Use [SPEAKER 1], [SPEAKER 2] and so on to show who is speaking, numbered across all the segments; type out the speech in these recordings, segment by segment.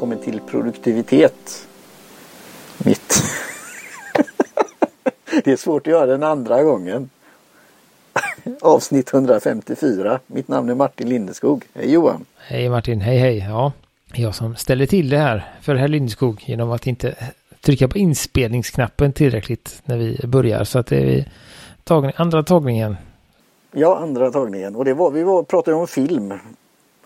[SPEAKER 1] välkommen till produktivitet. Mitt. det är svårt att göra den andra gången. Avsnitt 154. Mitt namn är Martin Lindeskog. Hej Johan!
[SPEAKER 2] Hej Martin, hej hej! Ja, jag som ställer till det här för herr Lindeskog genom att inte trycka på inspelningsknappen tillräckligt när vi börjar. Så att det är tagning, andra tagningen.
[SPEAKER 1] Ja, andra tagningen. Och det var, vi var, pratade om film.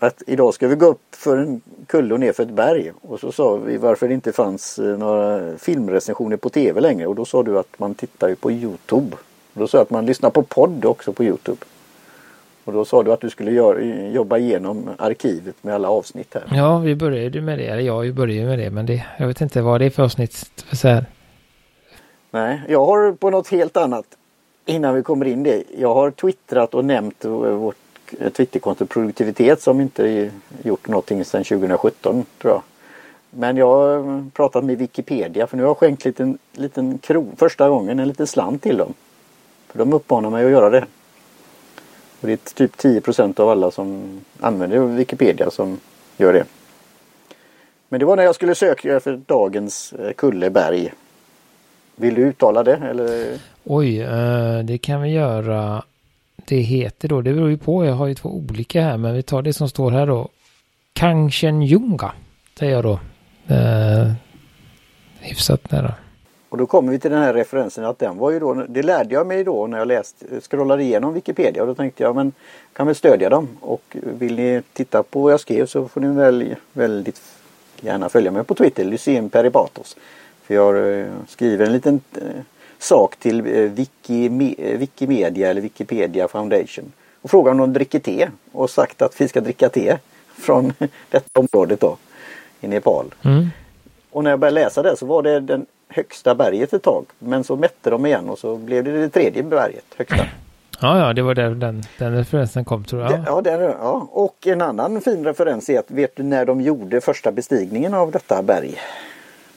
[SPEAKER 1] Att idag ska vi gå upp för en kulle och ner för ett berg. Och så sa vi varför det inte fanns eh, några filmrecensioner på tv längre. Och då sa du att man tittar ju på Youtube. Och då sa jag att man lyssnar på podd också på Youtube. Och då sa du att du skulle gör, jobba igenom arkivet med alla avsnitt här.
[SPEAKER 2] Ja, vi började med det. Eller jag började med det. Men det, jag vet inte vad det är för avsnitt. För så här.
[SPEAKER 1] Nej, jag har på något helt annat innan vi kommer in det. Jag har twittrat och nämnt vårt Twitterkonto produktivitet som inte gjort någonting sedan 2017 tror jag. Men jag har pratat med Wikipedia för nu har jag skänkt liten, liten kro, första gången en liten slant till dem. För de uppmanar mig att göra det. Och det är typ 10% av alla som använder Wikipedia som gör det. Men det var när jag skulle söka för dagens eh, Kulleberg. Vill du uttala det eller?
[SPEAKER 2] Oj, eh, det kan vi göra. Det heter då, det beror ju på, jag har ju två olika här, men vi tar det som står här då. Kangchenjunga, säger jag då. Eh, hyfsat nära.
[SPEAKER 1] Och då kommer vi till den här referensen att den var ju då, det lärde jag mig då när jag läste, scrollade igenom Wikipedia och då tänkte jag men kan väl stödja dem och vill ni titta på vad jag skrev så får ni väl väldigt gärna följa mig på Twitter, Lyceum Peripatos. För jag eh, skriver en liten eh, sak till eh, Wiki, Wikimedia eller Wikipedia Foundation och frågar om de dricker te och sagt att vi ska dricka te från detta området då i Nepal. Mm. Och när jag började läsa det så var det den högsta berget ett tag. Men så mätte de igen och så blev det det tredje berget högsta.
[SPEAKER 2] Ja, ja, det var där den, den referensen kom tror jag.
[SPEAKER 1] Det, ja, den, ja, och en annan fin referens är att vet du när de gjorde första bestigningen av detta berg?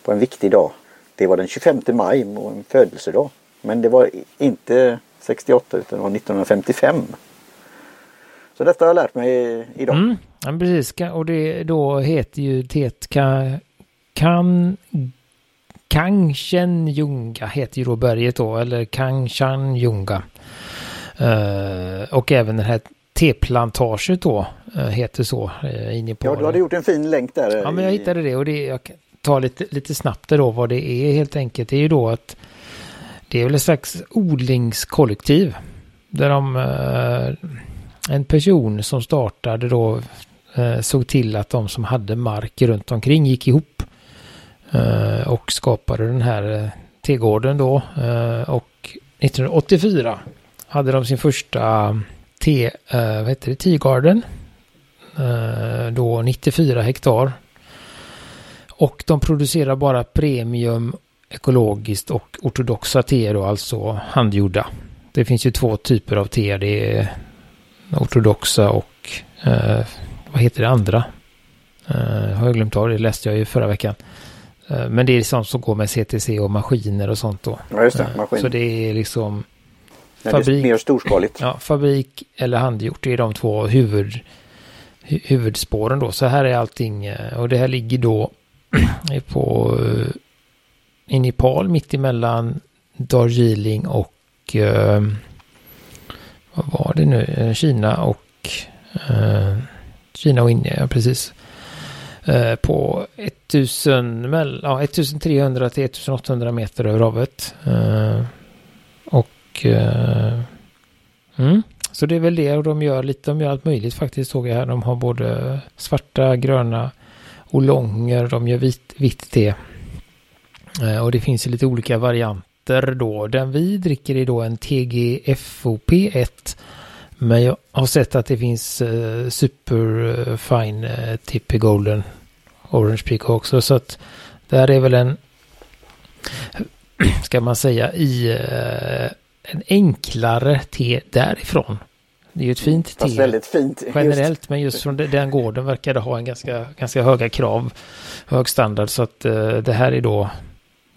[SPEAKER 1] På en viktig dag. Det var den 25 maj, en födelsedag. Men det var inte 68 utan det var 1955. Så detta har jag lärt mig idag. Mm,
[SPEAKER 2] ja, precis, och det då heter ju kan Kangchenjunga heter ju då berget då, eller Kangchenjunga. Uh, och även den här teplantaget då uh, heter så uh, inne på.
[SPEAKER 1] Ja, du hade gjort en fin länk där.
[SPEAKER 2] Ja, men jag hittade det och det, jag Ta lite, lite snabbt då vad det är helt enkelt. Det är ju då att det är väl ett slags odlingskollektiv. Där de, eh, en person som startade då eh, såg till att de som hade mark runt omkring gick ihop Eh, och skapade den här eh, tegården då. Och 1984 hade de sin första te, vad heter det, Teagarden. Då 94 hektar. Och de producerar bara premium ekologiskt och ortodoxa teer då, alltså handgjorda. Det finns ju två typer av te. Det är ortodoxa och eh, vad heter det andra? Eh, har jag glömt av, det läste jag ju förra veckan. Eh, men det är sånt som går med CTC och maskiner och sånt då.
[SPEAKER 1] Ja, just det. Eh, maskin.
[SPEAKER 2] Så det är liksom
[SPEAKER 1] Nej, fabrik. Det är mer storskaligt.
[SPEAKER 2] Ja, fabrik eller handgjort. Det är de två huvud, huvudspåren då. Så här är allting. Eh, och det här ligger då på eh, i Nepal mitt emellan Darjeeling och eh, vad var det nu? Eh, Kina och Kina och Indien, ja precis. På 1000, ja, 1300 till 1800 meter över havet. Och mm, så det är väl det och de gör lite, de gör allt möjligt faktiskt såg jag här. De har både svarta, gröna olonger, de gör vit, vitt te. Eh, och det finns ju lite olika varianter då. Den vi dricker är då en TGFOP 1. Men jag har sett att det finns eh, superfine eh, eh, Tippy Golden Orange Peak också. Så att där är väl en, ska man säga, i eh, en enklare te därifrån. Det är ju ett fint te.
[SPEAKER 1] väldigt fint.
[SPEAKER 2] Generellt, just. men just från den gården verkar det ha en ganska, ganska höga krav, hög standard. Så att uh, det här är då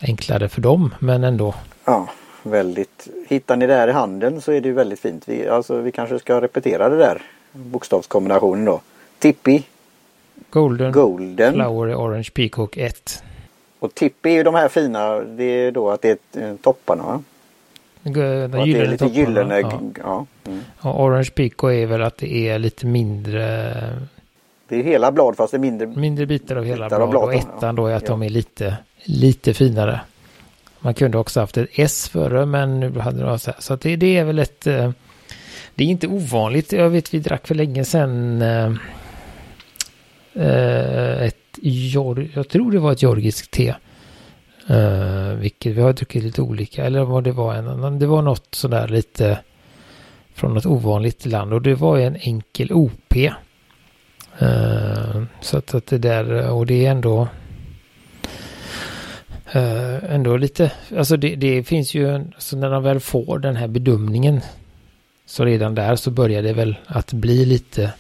[SPEAKER 2] enklare för dem, men ändå.
[SPEAKER 1] Ja, väldigt. Hittar ni det här i handen så är det ju väldigt fint. Vi, alltså, vi kanske ska repetera det där bokstavskombinationen då. Tippi
[SPEAKER 2] Golden,
[SPEAKER 1] Golden.
[SPEAKER 2] Flower Orange Peacock 1.
[SPEAKER 1] Och tipp är ju de här fina, det är då att det är eh, topparna va? Och att det är lite
[SPEAKER 2] topparna.
[SPEAKER 1] gyllene,
[SPEAKER 2] Ja.
[SPEAKER 1] ja. Mm.
[SPEAKER 2] Och Orange Peacock är väl att det är lite mindre,
[SPEAKER 1] Det är hela blad fast det är mindre.
[SPEAKER 2] mindre bitar av hela
[SPEAKER 1] Bitar av
[SPEAKER 2] blad. Och
[SPEAKER 1] bladen,
[SPEAKER 2] ettan då är att
[SPEAKER 1] ja.
[SPEAKER 2] de är lite, lite finare. Man kunde också haft ett S före men nu hade de så här. Så det, det är väl ett... eh, Det är inte ovanligt. Jag vet vi drack för länge sedan eh, ett jag tror det var ett georgiskt te. Uh, vilket vi har druckit lite olika. Eller vad det var en annan. Det var något sådär lite från något ovanligt land. Och det var en enkel OP. Uh, eh, så att, att det där, och det är ändå uh, ändå lite, alltså det, det finns ju, en- så när de väl får den här bedömningen så redan där så börjar det väl att bli lite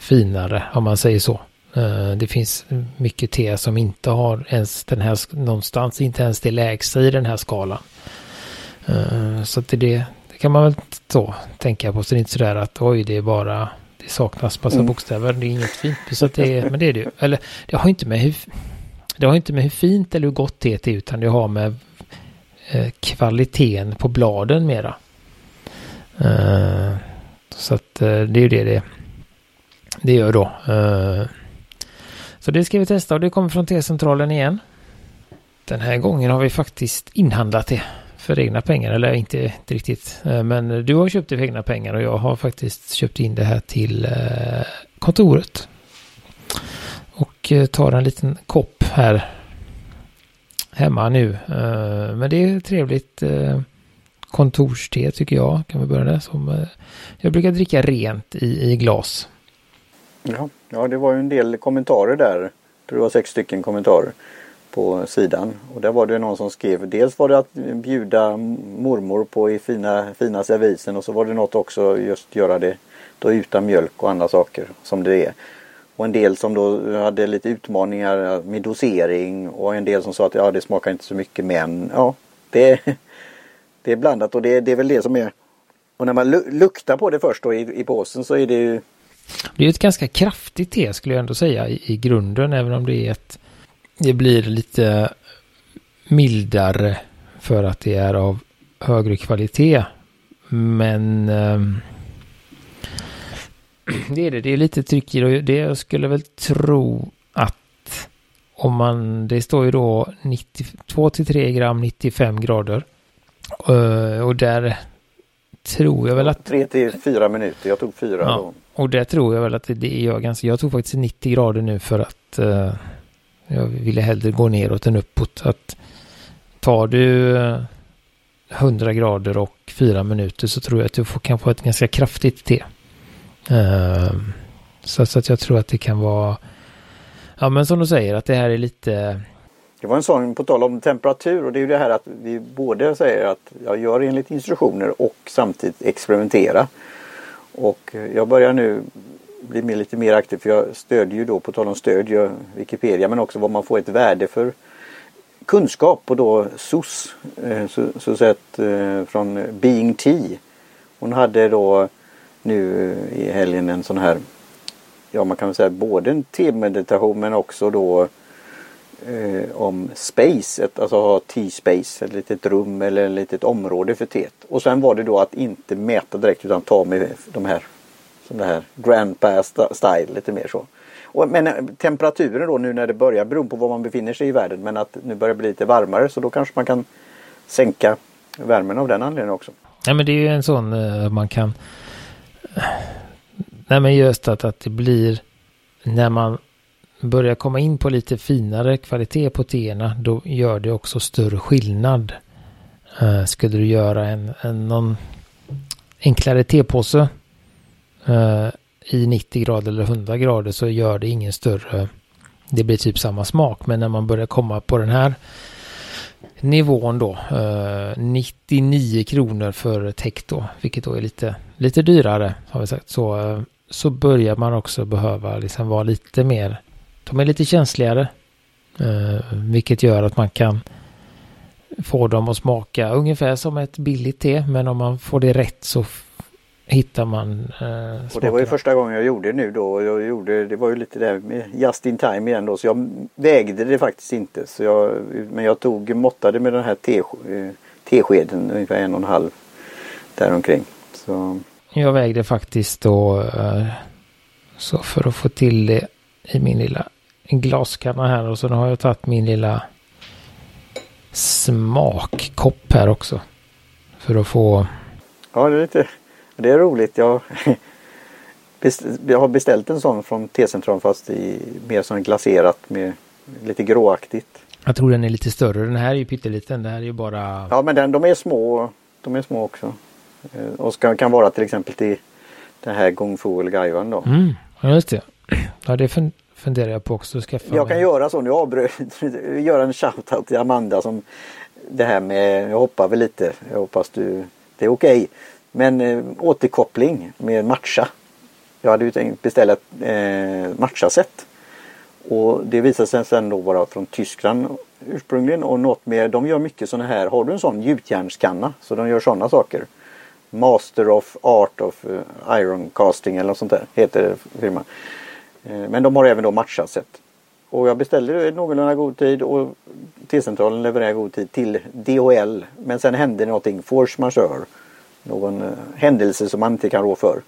[SPEAKER 2] finare om man säger så. Eh, det finns mycket te som inte har ens den här, någonstans inte ens det lägsta i den här skalan. Eh, så det, det, kan man väl så tänka på. Så det är inte sådär att oj det är bara det saknas massa
[SPEAKER 1] Mm.
[SPEAKER 2] bokstäver. Det är inget fint. Så det är, men det är det ju. Eller det har inte med hur, det har inte med hur fint eller hur gott teet är utan det har med eh, kvaliteten på bladen mera. Så att det är ju det det, det gör då. Så det ska vi testa och det kommer från T-centralen igen. Den här gången har vi faktiskt inhandlat det för egna pengar, eller inte, inte riktigt. Eh, men du har köpt det för egna pengar och jag har faktiskt köpt in det här till eh, kontoret. Och eh, tar en liten kopp här hemma nu. Men det är trevligt kontorste tycker jag. Kan vi börja där. Som, jag brukar dricka rent i, i glas.
[SPEAKER 1] Ja. ja, det var ju en del kommentarer där. Jag tror det var sex stycken kommentarer på sidan. Och där var det någon som skrev. Dels var det att bjuda mormor på i fina, fina servisen och så var det något också just göra det då utan mjölk och andra saker som det är. Och en del som då hade lite utmaningar med dosering och en del som sa att ja det smakar inte så mycket men ja det, det är blandat och det, det är väl det som är och när man luktar på det först då i, i påsen så är det ju
[SPEAKER 2] det är ett ganska kraftigt te skulle jag ändå säga i, i grunden. Även om det är ett... Det blir lite mildare för att det är av högre kvalitet. Men... ehm, det är det. Det är lite tryck i det. och det. Jag skulle väl tro att om man... Det står ju då 92 till 3 gram 95 grader. Eh, Och där tror jag väl att
[SPEAKER 1] tre till fyra minuter. Jag tog fyra
[SPEAKER 2] Ja.
[SPEAKER 1] då
[SPEAKER 2] och det tror jag väl att det, gör ganska. Jag tog faktiskt 90 grader nu för att eh, jag ville hellre gå neråt än uppåt. Att tar du eh, 100 grader och fyra minuter så tror jag att du får, kan få ett ganska kraftigt te. Eh, så, så att jag tror att det kan vara Ja men som du säger att det här är lite
[SPEAKER 1] Det var en sån på tal om temperatur och det är ju det här att vi både säger att jag gör enligt instruktioner och samtidigt experimentera. Och eh, jag börjar nu bli mer, lite mer aktiv för jag stödjer ju då på tal om stöd Wikipedia men också vad man får ett värde för kunskap och då SOS eh, så, så sett eh, från Being Tea. Hon hade då nu i helgen en sån här ja man kan väl säga både en temeditation men också då eh, om space, alltså ha T-space, ett litet rum eller ett litet område för teet. Och sen var det då att inte mäta direkt utan ta med de här, som det här grandpa Pass style lite mer så. Och, men eh, temperaturen då nu när det börjar, beroende på var man befinner sig i världen, men att nu börjar det bli lite varmare så då kanske man kan sänka värmen av den anledningen också.
[SPEAKER 2] Nej men det är ju en sån eh, man kan Nej men just att, att det blir när man börjar komma in på lite finare kvalitet på teerna då gör det också större skillnad. Eh, skulle du göra en, en någon enklare tepåse eh, i 90 grader eller 100 grader så gör det ingen större det blir typ samma smak men när man börjar komma på den här nivån då. Eh, 99 kronor för täck då, vilket då är lite, lite dyrare har vi sagt. Så, eh, så börjar man också behöva liksom vara lite mer, de är lite känsligare. Eh, vilket gör att man kan få dem att smaka ungefär som ett billigt te, men om man får det rätt så hittar man eh,
[SPEAKER 1] Och det var ju första gången jag gjorde det nu då. Jag gjorde, det var ju lite där med just in time igen då. Så jag vägde det faktiskt inte. Så jag, men jag tog måttade med den här te, eh, teskeden ungefär en och en halv däromkring. Så.
[SPEAKER 2] Jag vägde faktiskt då eh, så för att få till det i min lilla glaskanna här och så har jag tagit min lilla smakkopp här också. För att få...
[SPEAKER 1] Ja, det är lite det är roligt. Jag, jag har beställt en sån från T-centralen fast i mer som glaserat med lite gråaktigt.
[SPEAKER 2] Jag tror den är lite större. Den här är ju pytteliten. Det här är ju bara...
[SPEAKER 1] Ja men den, de är små. De är små också. Eh, och ska, kan vara till exempel till den här Gong Fu eller Gaiwan då.
[SPEAKER 2] Mm, ja just det. Ja det funderar jag på också. Skaffa
[SPEAKER 1] jag kan göra så. Nu avbröt göra en shoutout till Amanda som det här med, jag hoppar väl lite. Jag hoppas du, det är okej. Okay. Men eh, återkoppling med matcha. Jag hade ju tänkt beställa ett eh, matchaset. Och det visade sig sen då vara från Tyskland ursprungligen och något mer. De gör mycket sådana här. Har du en sån gjutjärnskanna så de gör sådana saker. Master of Art of uh, Iron Casting eller något sånt där heter firman. Eh, men de har även då matchaset. Och jag beställde i någorlunda god tid och T-centralen levererade god tid till DHL. Men sen hände någonting force majeure någon eh, händelse som man inte kan rå för.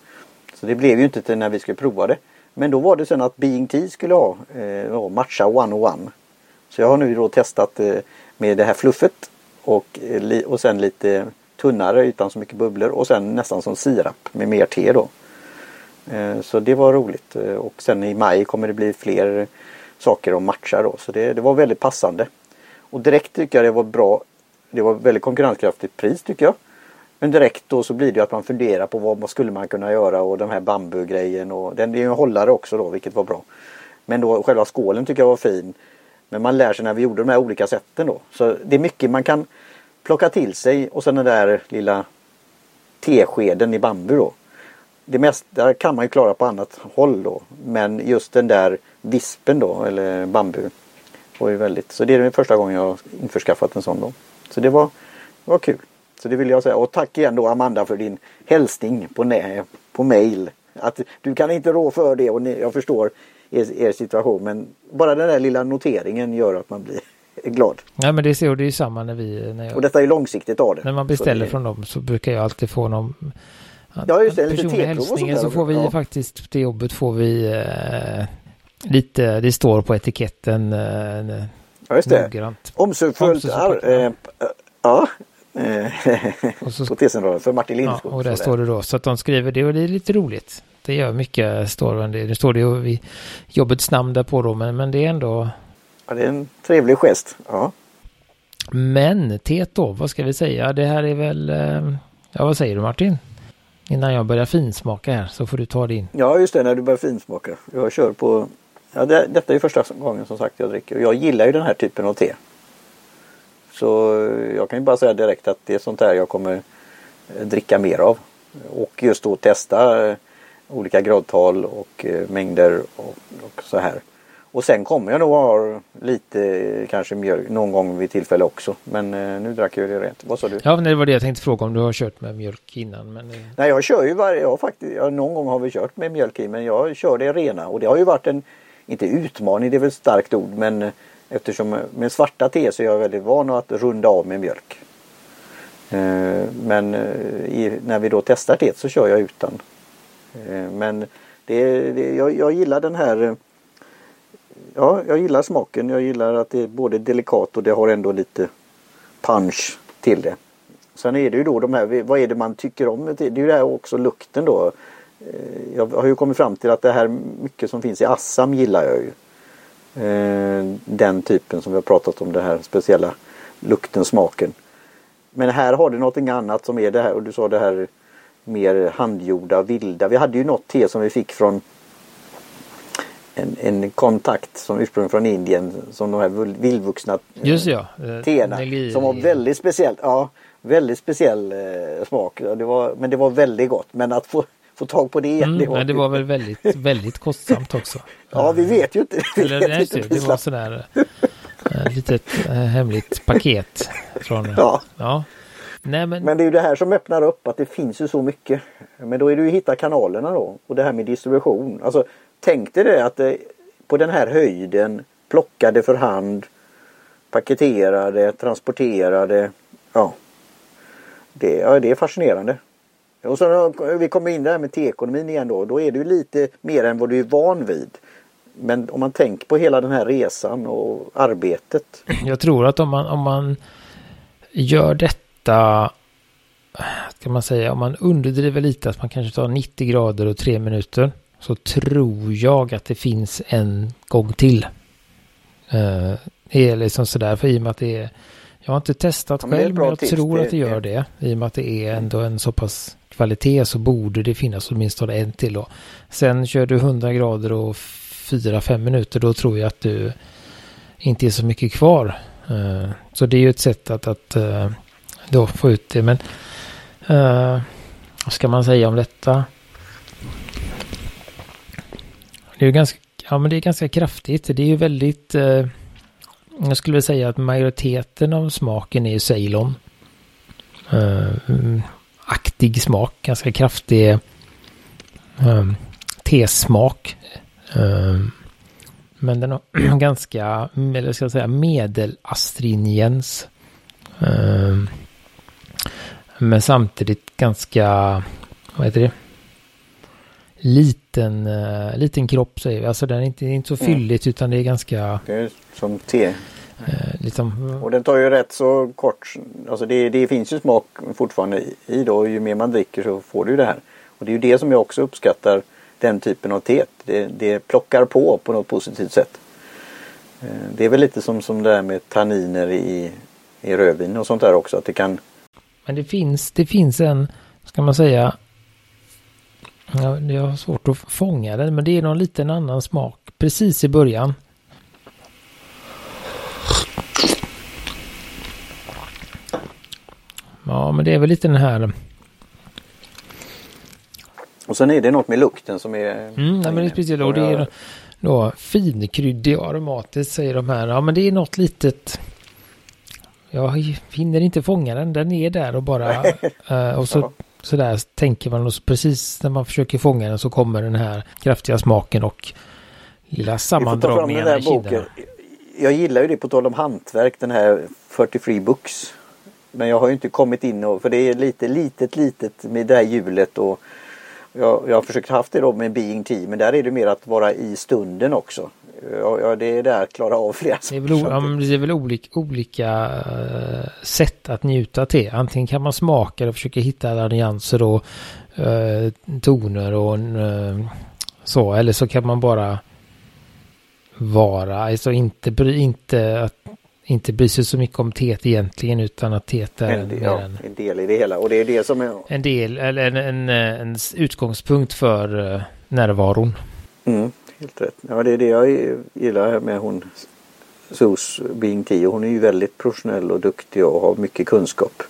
[SPEAKER 1] Så det blev ju inte till när vi skulle prova det. Men då var det sen att Being T skulle ha eh, matcha one on one. Så jag har nu då testat eh, med det här fluffet och, eh, och sen lite tunnare utan så mycket bubblor och sen nästan som sirap med mer te då. Eh, så det var roligt eh, och sen i maj kommer det bli fler saker att matcha då. Så det, det var väldigt passande. Och direkt tycker jag det var bra. Det var väldigt konkurrenskraftigt pris tycker jag. Men direkt då så blir det att man funderar på vad skulle man kunna göra och den här bambugrejen och den är ju en hållare också då vilket var bra. Men då själva skålen tycker jag var fin. Men man lär sig när vi gjorde de här olika sätten då. Så det är mycket man kan plocka till sig och sen den där lilla teskeden i bambu då. Det mesta kan man ju klara på annat håll då. Men just den där vispen då eller bambu var ju väldigt. Så det är den första gången jag införskaffat en sån då. Så det var, det var kul. Så det vill jag säga. Och tack igen då Amanda för din hälsning på, nä, på mail. Att du kan inte rå för det och ni, jag förstår er, er, situation. Men bara den där lilla noteringen gör att man blir glad.
[SPEAKER 2] Ja men det är, det är samma när vi... När jag,
[SPEAKER 1] och detta är långsiktigt av det.
[SPEAKER 2] När man beställer det, från dem så brukar jag alltid få någon
[SPEAKER 1] Ja just det, lite
[SPEAKER 2] personlig hälsning. Så får vi ja. faktiskt till jobbet får vi eh, lite, det står på etiketten eh,
[SPEAKER 1] Ja just det. Omsorgsfullt. Äh, ja, och så, på T-centralen för Martin Lindskog.
[SPEAKER 2] Ja, och där står det då. Så att de skriver det och det är lite roligt. Det gör mycket, står det. Nu står det ju jobbets namn där på då, men, men det är ändå...
[SPEAKER 1] Ja, det är en trevlig gest. Ja.
[SPEAKER 2] Men teet då, vad ska vi säga? Det här är väl... Eh, ja, vad säger du Martin? Innan jag börjar finsmaka här så får du ta din.
[SPEAKER 1] Ja, just det, när du börjar finsmaka. Jag kör på... Ja, det, detta är första gången som sagt jag dricker. Jag gillar ju den här typen av te. Så jag kan ju bara säga direkt att det är sånt här jag kommer eh, dricka mer av. Och just då testa eh, olika gradtal och eh, mängder och, och så här. Och sen kommer jag nog ha lite kanske mjölk någon gång vid tillfälle också. Men nu drack jag det rent. Vad sa du?
[SPEAKER 2] Ja, det var det jag tänkte fråga om du har kört med mjölk innan. Men...
[SPEAKER 1] Nej, jag kör ju varje, jag faktiskt, ja, någon gång har vi kört med mjölk i men jag kör det rena och det har ju varit en, inte utmaning, det är väl ett starkt ord, men Eftersom med svarta te så är jag väldigt van att runda av med mjölk. Eh, men eh, när vi då testar teet så kör jag utan. Eh, men det, det, jag, jag gillar den här Ja, jag gillar smaken. Jag gillar att det är både delikat och det har ändå lite punch till det. Sen är det ju då de här, vad är det man tycker om? Det är ju det här också lukten då. Eh, jag har ju kommit fram till att det här mycket som finns i Assam gillar jag ju. Eh, den typen som vi har pratat om, den här speciella lukten, smaken. Men här har du någonting annat som är det här och du sa det här mer handgjorda, vilda. Vi hade ju något te som vi fick från en, en kontakt som ursprungligen från Indien som de här vildvuxna
[SPEAKER 2] Just ja,
[SPEAKER 1] eh, teerna. Som var väldigt speciellt. Ja, väldigt speciell eh, smak. Det var, men det var väldigt gott. Men att få få tag på det.
[SPEAKER 2] Mm, det, var... Men det var väl väldigt, väldigt kostsamt också.
[SPEAKER 1] ja, vi vet ju inte.
[SPEAKER 2] Eller, vet inte det, var sådär ett äh, litet äh, hemligt paket. Från, ja. ja. Nej, men...
[SPEAKER 1] men det är ju det här som öppnar upp att det finns ju så mycket. Men då är det ju att hitta kanalerna då och det här med distribution. Alltså tänk dig det att det, på den här höjden plockade för hand, paketerade, transporterade. Ja, det, ja, det är fascinerande. Och så vi kommer in där med teekonomin igen då. Då är det ju lite mer än vad du är van vid. Men om man tänker på hela den här resan och arbetet.
[SPEAKER 2] Jag tror att om man, om man gör detta, ska man säga, om man underdriver lite att man kanske tar 90 grader och 3 minuter. Så tror jag att det finns en gång till. Uh, det är liksom sådär, för i och med att det är jag har inte testat ja, själv, men jag tips. tror att det gör det. I och med att det är ändå en så pass kvalitet så borde det finnas åtminstone en till då. Sen kör du 100 grader och 4-5 minuter, då tror jag att du inte är så mycket kvar. Uh, så det är ju ett sätt att, att uh, då få ut det. Men uh, vad ska man säga om detta? Det är ganska, ja, men det är ganska kraftigt. Det är ju väldigt eh, jag skulle vilja säga att majoriteten av smaken är Ceylon. Eh, aktig smak, ganska kraftig eh, tesmak. Eh, men den har ganska, eller ska jag säga medelastringens. Eh, men samtidigt ganska, vad heter det? Lite. Liten, uh, liten kropp säger vi. Alltså den är inte, inte så mm. fylligt mm. utan det är ganska...
[SPEAKER 1] Det är som te. Eh, liksom. Och den tar ju rätt så kort. Alltså det, det finns ju smak fortfarande i då. Ju mer man dricker så får du det här. Och det är ju det som jag också uppskattar den typen av te. Det, det plockar på på något positivt sätt. Eh, det är väl lite som, som det här med tanniner i, i rödvin och sånt där också. Att det kan...
[SPEAKER 2] Men det finns, det finns en, ska man säga, jag har svårt att fånga den, men det är någon liten annan smak precis i början. Ja, men det är väl lite den här...
[SPEAKER 1] Och sen är det något med lukten som är...
[SPEAKER 2] Mm, nej, men det är speciellt. Och det är då finkryddig och aromatiskt säger de här. Ja, men det är något litet... Jag hinner inte fånga den. Den är där och bara... uh, och så, ja. Så där tänker man och precis när man försöker fånga den så kommer den här kraftiga smaken och lilla sammandragningen i kinderna.
[SPEAKER 1] Jag gillar ju det på tal om hantverk, den här 43 Books. Men jag har ju inte kommit in och, för det är lite litet litet med det här hjulet och jag, jag har försökt haft det då med Being Team men där är det mer att vara i stunden också. Ja, det är där klara av flera
[SPEAKER 2] det är väl, ja, det är väl olika, olika uh, sätt att njuta till. Antingen kan man smaka och försöka hitta alla nyanser och uh, toner och uh, så. Eller så kan man bara vara, alltså inte, inte att inte bry sig så mycket om teet egentligen utan att teet är
[SPEAKER 1] en, del, ja, en, en del i det hela och det är det som är...
[SPEAKER 2] En del eller en, en, en utgångspunkt för uh, närvaron.
[SPEAKER 1] Mm, helt rätt. Ja det är det jag gillar med hon Sos Bing Tio. Hon är ju väldigt professionell och duktig och har mycket kunskap.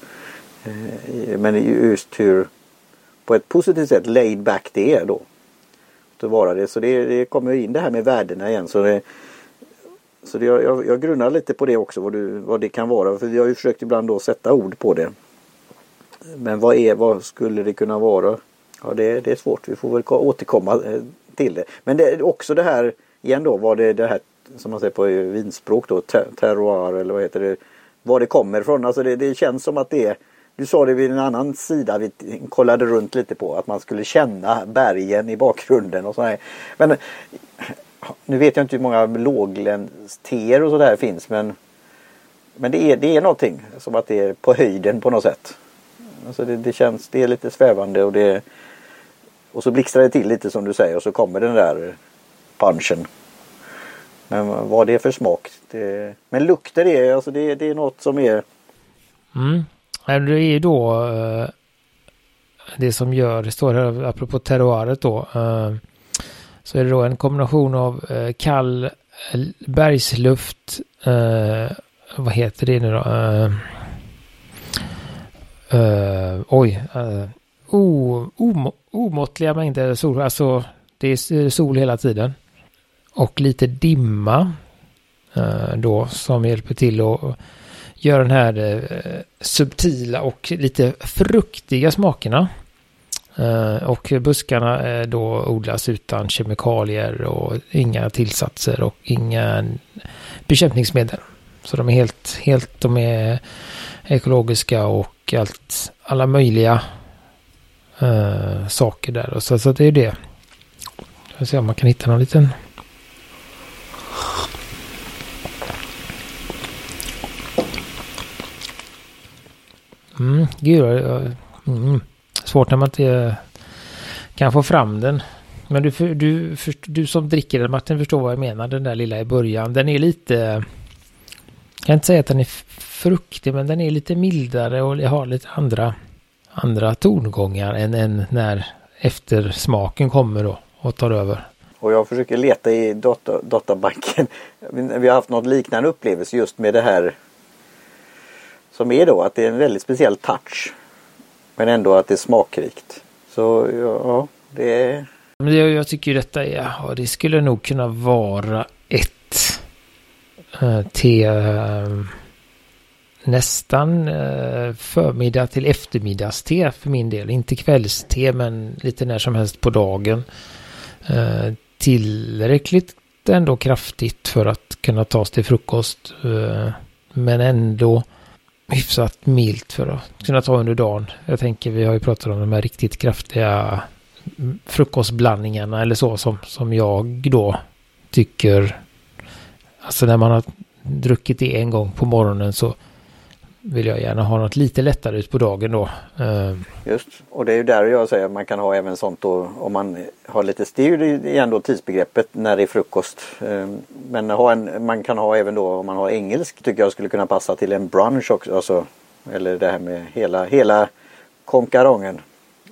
[SPEAKER 1] Eh, men just hur på ett positivt sätt laid back det är då. Att vara det. Så det, det kommer in det här med värdena igen. Så det, så det, jag, jag grunnar lite på det också vad, du, vad det kan vara. För vi har ju försökt ibland då sätta ord på det. Men vad, är, vad skulle det kunna vara? Ja det, det är svårt. Vi får väl återkomma eh, till det. Men det är också det här igen då vad det, det här som man säger på vinspråk då terroir eller vad heter det. Var det kommer ifrån. Alltså det, det känns som att det är du sa det vid en annan sida vi kollade runt lite på att man skulle känna bergen i bakgrunden och sådär. Men nu vet jag inte hur många låglänsteer och sådär finns men men det är, det är någonting som att det är på höjden på något sätt. Alltså det, det känns, det är lite svävande och det och så blixtrar det till lite som du säger och så kommer den där punchen. Men vad det är för smak. Det, men lukter är, alltså det, det är något som är...
[SPEAKER 2] Mm. Det är ju då eh, det som gör, det står här apropå terroiret då. Eh, så är det då en kombination av eh, kall bergsluft, vad heter det nu då? Oj, o, omåttliga mängder sol, alltså det är eh, sol hela tiden. Och lite dimma eh, då som hjälper till att göra den här eh, subtila och lite fruktiga smakerna. Och buskarna då odlas utan kemikalier och inga tillsatser och inga bekämpningsmedel. Så de är helt, helt de är ekologiska och allt, alla möjliga eh, saker där. Och Så, så det är det. Jag ska se om man kan hitta någon liten Mm, gud, mm, svårt när man inte eh, kan få fram den. Men du, du, du som dricker den Martin förstår vad jag menar. Den där lilla i början. Den är lite... Jag kan inte säga att den är fruktig men den är lite mildare och har lite andra, andra tongångar än, än när eftersmaken kommer då och tar över.
[SPEAKER 1] Och jag försöker leta i data, databanken. Vi har haft något liknande upplevelse just med det här som är då att det är en väldigt speciell touch. Men ändå att det är smakrikt. Så ja, det är...
[SPEAKER 2] Men jag, jag tycker detta är, ja, det skulle nog kunna vara ett äh, te äh, nästan eh, förmiddag till eftermiddagste för min del. Inte kvällste men lite när som helst på dagen. Eh, tillräckligt ändå kraftigt för att kunna tas till frukost. Eh, men ändå hyfsat milt för att kunna ta under dagen. Jag tänker vi har ju pratat om de här riktigt kraftiga mm, frukostblandningarna eller så som, som jag då tycker. Alltså när man har druckit det en gång på morgonen så vill jag gärna ha något lite lättare ut på dagen då.
[SPEAKER 1] Eh, Just, och det är ju där jag säger att man kan ha även sånt då om man har lite styr igen då tidsbegreppet när det är frukost. Eh, men ha en, man kan ha även då om man har engelsk tycker jag skulle kunna passa till en brunch också. Alltså, eller det här med hela, hela konkarongen.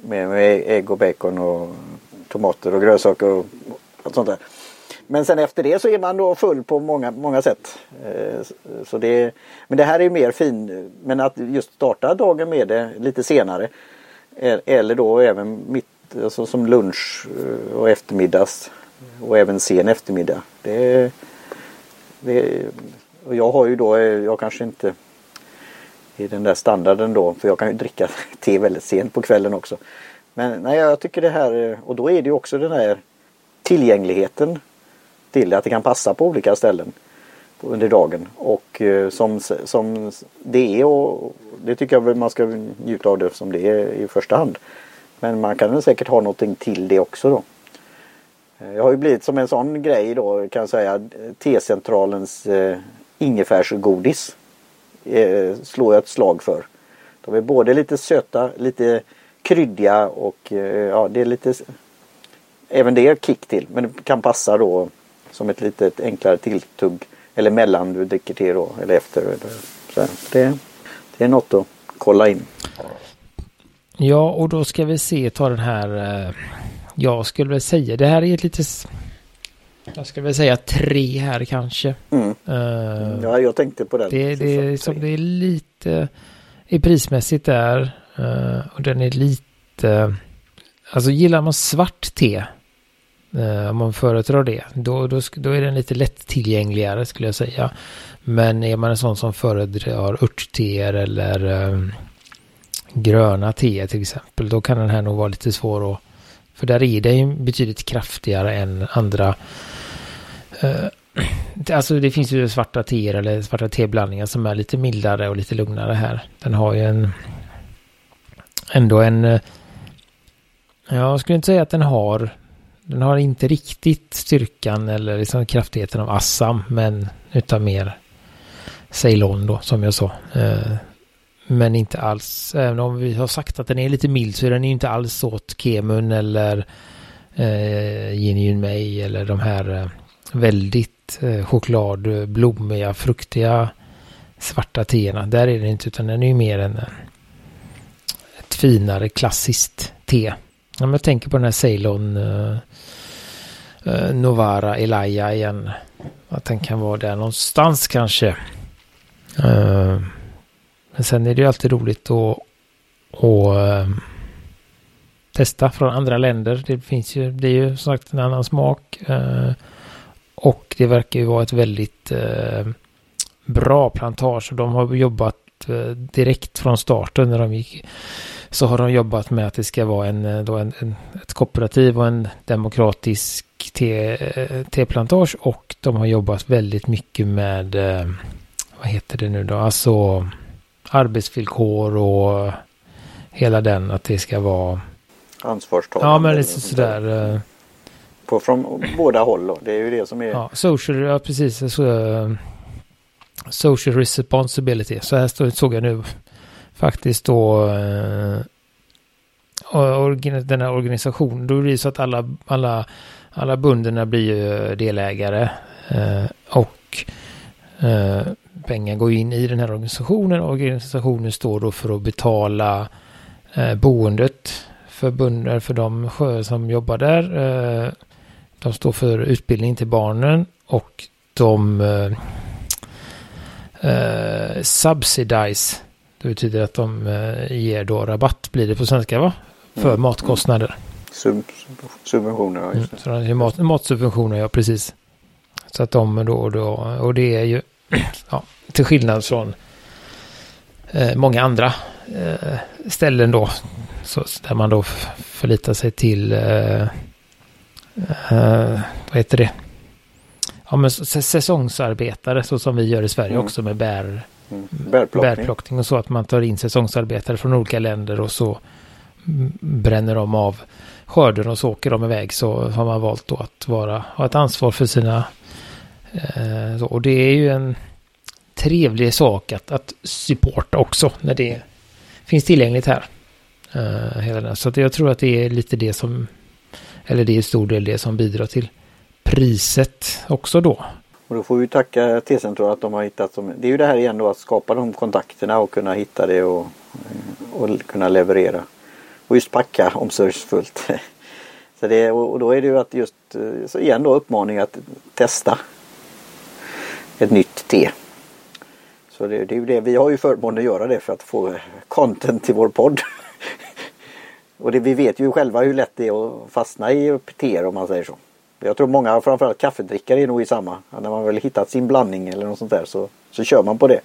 [SPEAKER 1] Med, med ägg och bacon och tomater och grönsaker och allt sånt där. Men sen efter det så är man då full på många, många sätt. Eh, så det, men det här är mer fin, men att just starta dagen med det lite senare. Eller då även mitt, alltså som lunch eh, och eftermiddags. Och även sen eftermiddag. Det, det, och jag har ju då, eh, jag kanske inte i den där standarden då, för jag kan ju dricka te väldigt sent på kvällen också. Men nej, jag tycker det här, och då är det ju också den här tillgängligheten till det, att det kan passa på olika ställen under dagen. Och eh, som, som det är och det tycker jag väl man ska njuta av det som det är i första hand. Men man kan säkert ha någonting till det också då. Eh, jag har ju blivit som en sån grej då kan jag säga T-centralens eh, ingefärsgodis eh, slår jag ett slag för. De är både lite söta, lite kryddiga och eh, ja det är lite Även det är kick till men det kan passa då som ett litet enklare tilltugg eller mellan du dricker te då eller efter. Så det, det är något att kolla in.
[SPEAKER 2] Ja, och då ska vi se, ta den här. Eh, jag skulle väl säga, det här är ett litet... Jag skulle väl säga tre här kanske.
[SPEAKER 1] Mm. Uh, ja, jag tänkte på den.
[SPEAKER 2] Det, det, är, som det är lite... I prismässigt där. Uh, och den är lite... Alltså gillar man svart te Eh, om man föredrar det, då, då, då är den lite lättillgängligare skulle jag säga. Men är man en sån som föredrar örtteer eller um, gröna teer till exempel, då kan den här nog vara lite svår att... För där är det ju betydligt kraftigare än andra. Uh, alltså det finns ju svarta teer eller svarta teblandningar som är lite mildare och lite lugnare här. Den har ju en... Ändå en... Jag skulle inte säga att den har den har inte riktigt styrkan eller liksom kraftigheten av Assam, men utan mer Ceylon då, som jag sa. Eh, men inte alls, även om vi har sagt att den är lite mild så är den inte alls åt Kemun eller eh, Yin Mei eller de här eh, väldigt eh, chokladblommiga, fruktiga svarta teerna. Där är den inte, utan den är ju mer en eh, ett finare klassiskt te. Om jag tänker på den här Ceylon uh, uh, Novara Elia igen. Att den kan vara där någonstans kanske. Uh, men sen är det ju alltid roligt att, att testa från andra länder. Det finns ju, det är ju som sagt en annan smak. och det verkar ju vara ett väldigt bra plantage de har jobbat direkt från starten när de gick. Så har de jobbat med att det ska vara en, eh, då en, en ett kooperativ och en demokratisk teplantage och de har jobbat väldigt mycket med vad heter det nu då, alltså arbetsvillkor och hela den att det ska vara
[SPEAKER 1] ansvarstagande.
[SPEAKER 2] Ja men lite sådär
[SPEAKER 1] på, från båda håll. Då. Det är ju det som är...
[SPEAKER 2] Ja, social, ja precis. Så, social responsibility. Så här såg jag nu faktiskt då uh, den här organisationen. Då är det så att alla, alla, alla bunderna blir ju delägare. Eh, och eh, pengar går in i den här organisationen. Organisationen står då för att betala boendet för, bunder, för de som jobbar där. De står för utbildning till barnen och de eh, subsidize. Det betyder att de eh, ger då rabatt blir det på svenska va? För mm. matkostnader.
[SPEAKER 1] Sub subventioner, ja. Just
[SPEAKER 2] det. Mm, mat, matsubventioner, ja precis. Så att de då, då och det är ju ja, till skillnad från eh, många andra eh, ställen då. Så, där man då förlitar sig till eh, uh, vad heter det? Ja, men säsongsarbetare så som vi gör i Sverige mm. också med bär,
[SPEAKER 1] mm. Mm. bärplockning.
[SPEAKER 2] bärplockning och så att man tar in säsongsarbetare från olika länder och så bränner de av skörden och så åker de iväg så har man valt då att vara, ha ett ansvar för sina eh, så, och det är ju en trevlig sak att, att supporta också när det finns tillgängligt här. Eh, hela Så att jag tror att det är lite det som eller det är i stor del det som bidrar till priset också då.
[SPEAKER 1] Och då får vi tacka T-central att de har hittat som, det är ju det här igen då att skapa de kontakterna och kunna hitta det och, och kunna leverera. Och just packa omsorgsfullt. Så det, och då är det ju att just, så igen då uppmaning att testa ett nytt te. Så det, det är ju det, vi har ju förmånen att göra det för att få content till vår podd. Och det, vi vet ju själva hur lätt det är att fastna i teer om man säger så. Jag tror många, framförallt kaffedrickare är nog i samma. När man väl hittat sin blandning eller något sånt där så, så kör man på det.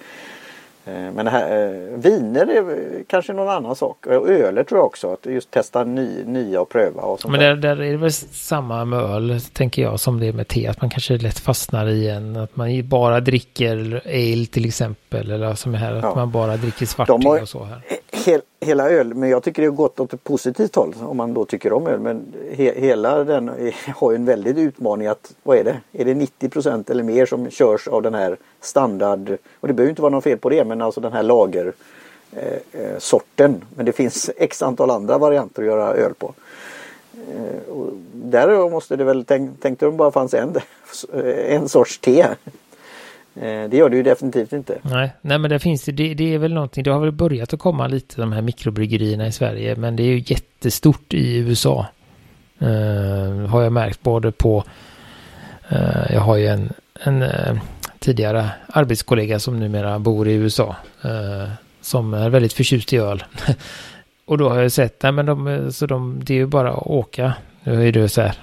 [SPEAKER 1] Eh, men det här, eh, viner är kanske någon annan sak. Och öler tror jag också. Att just testa ny, nya och pröva. Och sånt
[SPEAKER 2] Men där, där är det väl samma med öl tänker jag som det är med te. Att man kanske lätt fastnar i en. Att man bara dricker ale till exempel. Eller som är här. Att ja. man bara dricker svarting och så här
[SPEAKER 1] he, hela öl, men jag tycker det har gått åt ett positivt håll om man då tycker om öl. Men he, hela den har ju en väldig utmaning att, vad är det? Är det 90% eller mer som körs av den här standard, och det behöver inte vara något fel på det, men alltså den här lager eh, eh sorten. Men det finns x antal andra varianter att göra öl på. Eh, och där måste det väl, tänk, tänkte de bara fanns en, en sorts te. Eh, det gör det ju definitivt inte.
[SPEAKER 2] Nej, nej men det finns det, det är väl någonting, det har väl börjat att komma lite de här mikrobryggerierna i Sverige, men det är ju jättestort i USA. Uh, eh, har jag märkt både på, uh, jag har ju en, en uh, tidigare arbetskollega som numera bor i USA, som är väldigt förtjust i öl. Och då har jag sett, nej men de, så de, det är ju bara att åka. Nu är det så här,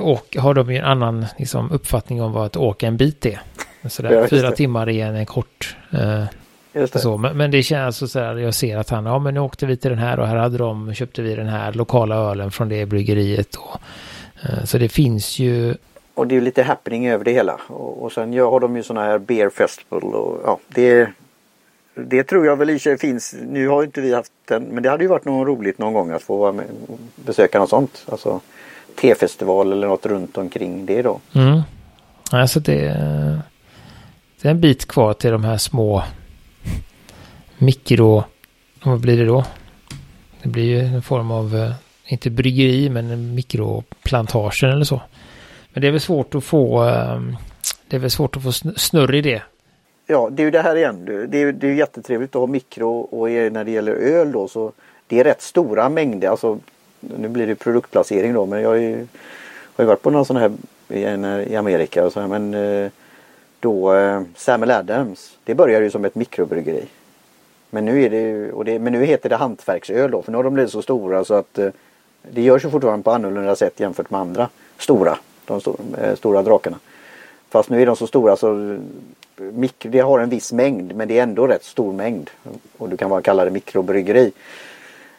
[SPEAKER 2] och har de ju en annan liksom, uppfattning om vad att åka en bit är. Sådär, ja, fyra det. timmar är en, kort. Eh, så, men, men, det känns alltså så här, jag ser att han, ja men nu åkte vi till den här och här hade de, köpte vi den här lokala ölen från det bryggeriet. Och, eh, så det finns ju.
[SPEAKER 1] Och det är ju lite happening över det hela. Och, och sen ja, har de ju sådana här beer festival och ja, det det tror jag väl i sig finns. Nu har inte vi haft den, men det hade ju varit något roligt någon gång att få vara med, besöka något sånt. Alltså, tefestival eller något runt omkring det då.
[SPEAKER 2] Mm. Alltså det, det är en bit kvar till de här små mikro... Vad blir det då? Det blir ju en form av, eh, inte bryggeri, men mikroplantagen eller så. Men det är väl svårt att få, eh, det är väl svårt att få snurr i det.
[SPEAKER 1] Ja, det är ju det här igen. Det är, det är jättetrevligt att ha mikro och när det gäller öl då så det är rätt stora mängder. Alltså nu blir det produktplacering då men jag har ju, har ju varit på någon sån här i, i Amerika och så här, men eh, då eh, Samuel Adams det började ju som ett mikrobryggeri. Men nu är det, och det, men nu heter det hantverksöl då för nu har de blivit så stora så att eh, det görs ju fortfarande på annorlunda sätt jämfört med andra stora, de stora, stora drakarna. Fast nu är de så stora så mikro, det har en viss mängd men det är ändå rätt stor mängd. Och du kan bara kalla det mikrobryggeri.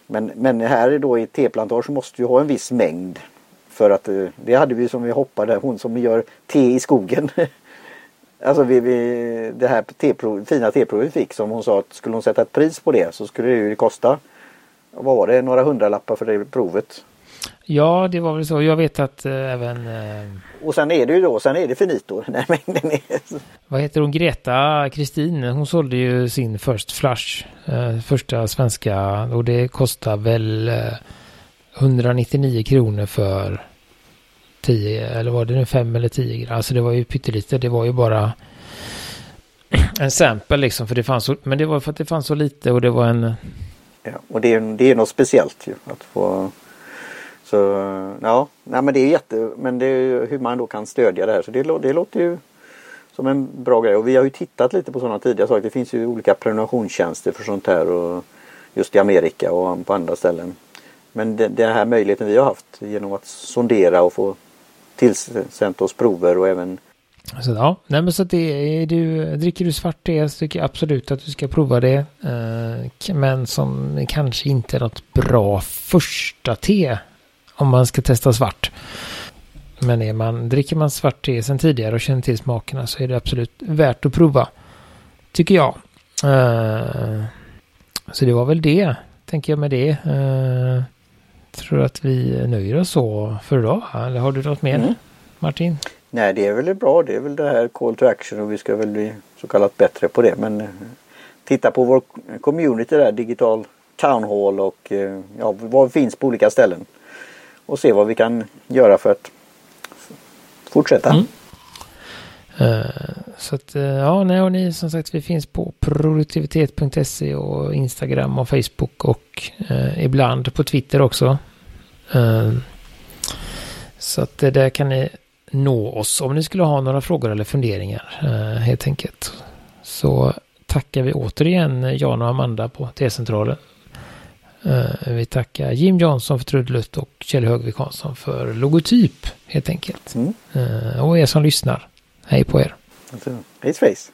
[SPEAKER 1] Men, men här då i teplantage så måste du ha en viss mängd. För att eh, det hade vi som vi hoppade, hon som gör te i skogen. Alltså vi, vi, det här teprov, fina teprovet vi fick som hon sa att skulle hon sätta ett pris på det så skulle det ju kosta vad var det, några hundralappar för det provet.
[SPEAKER 2] Ja, det var väl så. Jag vet att äh, även... Äh...
[SPEAKER 1] Och sen är det ju då, sen är det finito. Den mängden är...
[SPEAKER 2] Vad heter hon? Greta Kristin. Hon sålde ju sin First Flush. Äh, första svenska. Och det kostar väl 199 kronor för 10 eller var det nu 5 eller 10 gram. Alltså det var ju pyttelite. Det var ju bara en sample liksom. För det fanns så, men det var för att det fanns så lite och det var en...
[SPEAKER 1] Ja, och det är, det är något speciellt ju. Att få... Så ja, nej men det är jätte, men det är hur man då kan stödja det här. Så det, det låter ju som en bra grej. Och vi har ju tittat lite på sådana tidigare saker. Det finns ju olika prenumerationstjänster för sånt här. Och just i Amerika och på andra ställen. Men den här möjligheten vi har haft genom att sondera och få tillsänt oss prover och även
[SPEAKER 2] så, ja, nej men så att det är du, dricker du svart te så tycker jag absolut att du ska prova det. Eh, men som kanske inte är något bra första te om man ska testa svart. Men är man, dricker man svart te sedan tidigare och känner till smakerna så är det absolut värt att prova. Tycker jag. Uh, så det var väl det, tänker jag med det. Uh, tror att vi nöjer oss så för idag. Eller har du något mer mm. Martin?
[SPEAKER 1] Nej det är väl bra. Det är väl det här call to action och vi ska väl bli så kallat bättre på det. Men eh, titta på vår community där, digital town hall och ja, vad finns på olika ställen och se vad vi kan göra för att fortsätta. Mm.
[SPEAKER 2] Uh, så att uh, ja, nej, och ni som sagt vi finns på produktivitet.se och Instagram och Facebook och uh, ibland på Twitter också. så att det där kan ni nå oss om ni skulle ha några frågor eller funderingar helt enkelt. Så tackar vi återigen Jan och Amanda på T-centralen vi tackar Jim Johnson för trudelutt och Kjell Högvik Hansson för logotyp helt enkelt. Mm. Eh, och er som lyssnar, hej på er.
[SPEAKER 1] Hej face.